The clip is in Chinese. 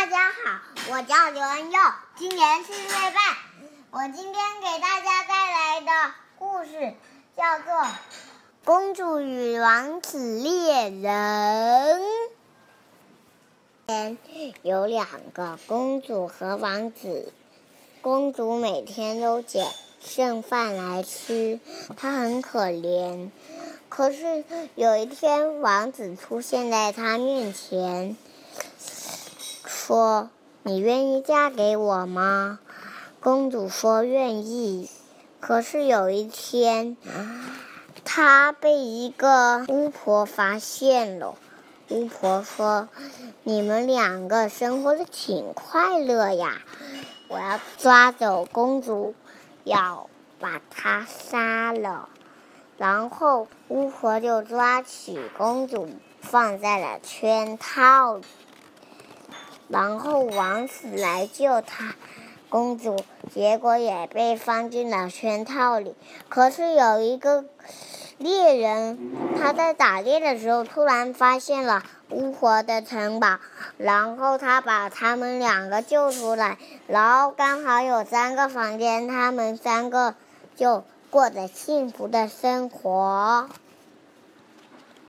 大家好，我叫刘恩佑，今年四岁半。我今天给大家带来的故事叫做《公主与王子猎人》。有两个公主和王子，公主每天都捡剩饭来吃，她很可怜。可是有一天，王子出现在她面前。说：“你愿意嫁给我吗？”公主说：“愿意。”可是有一天，她被一个巫婆发现了。巫婆说：“你们两个生活的挺快乐呀！我要抓走公主，要把她杀了。”然后巫婆就抓起公主，放在了圈套。然后王子来救她，公主结果也被放进了圈套里。可是有一个猎人，他在打猎的时候突然发现了巫婆的城堡，然后他把他们两个救出来，然后刚好有三个房间，他们三个就过着幸福的生活。